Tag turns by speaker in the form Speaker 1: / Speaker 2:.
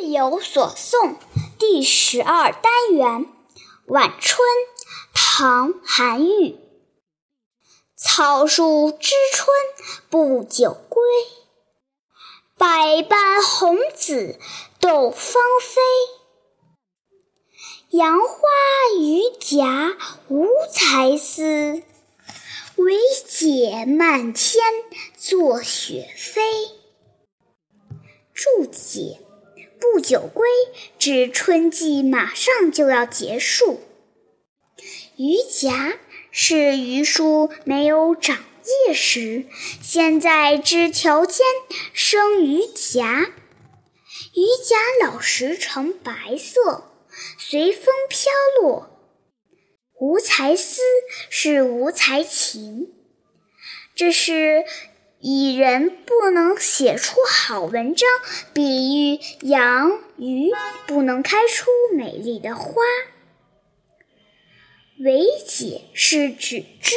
Speaker 1: 日有所诵第十二单元《晚春》唐·韩愈。草树知春不久归，百般红紫斗芳菲。杨花榆荚无才思，惟解漫天作雪飞。注解。不久归，指春季马上就要结束。榆荚是榆树没有长叶时，现在枝条间生榆荚。榆荚老时呈白色，随风飘落。无才思是无才情，这是。以人不能写出好文章，比喻羊鱼不能开出美丽的花。为解是指知。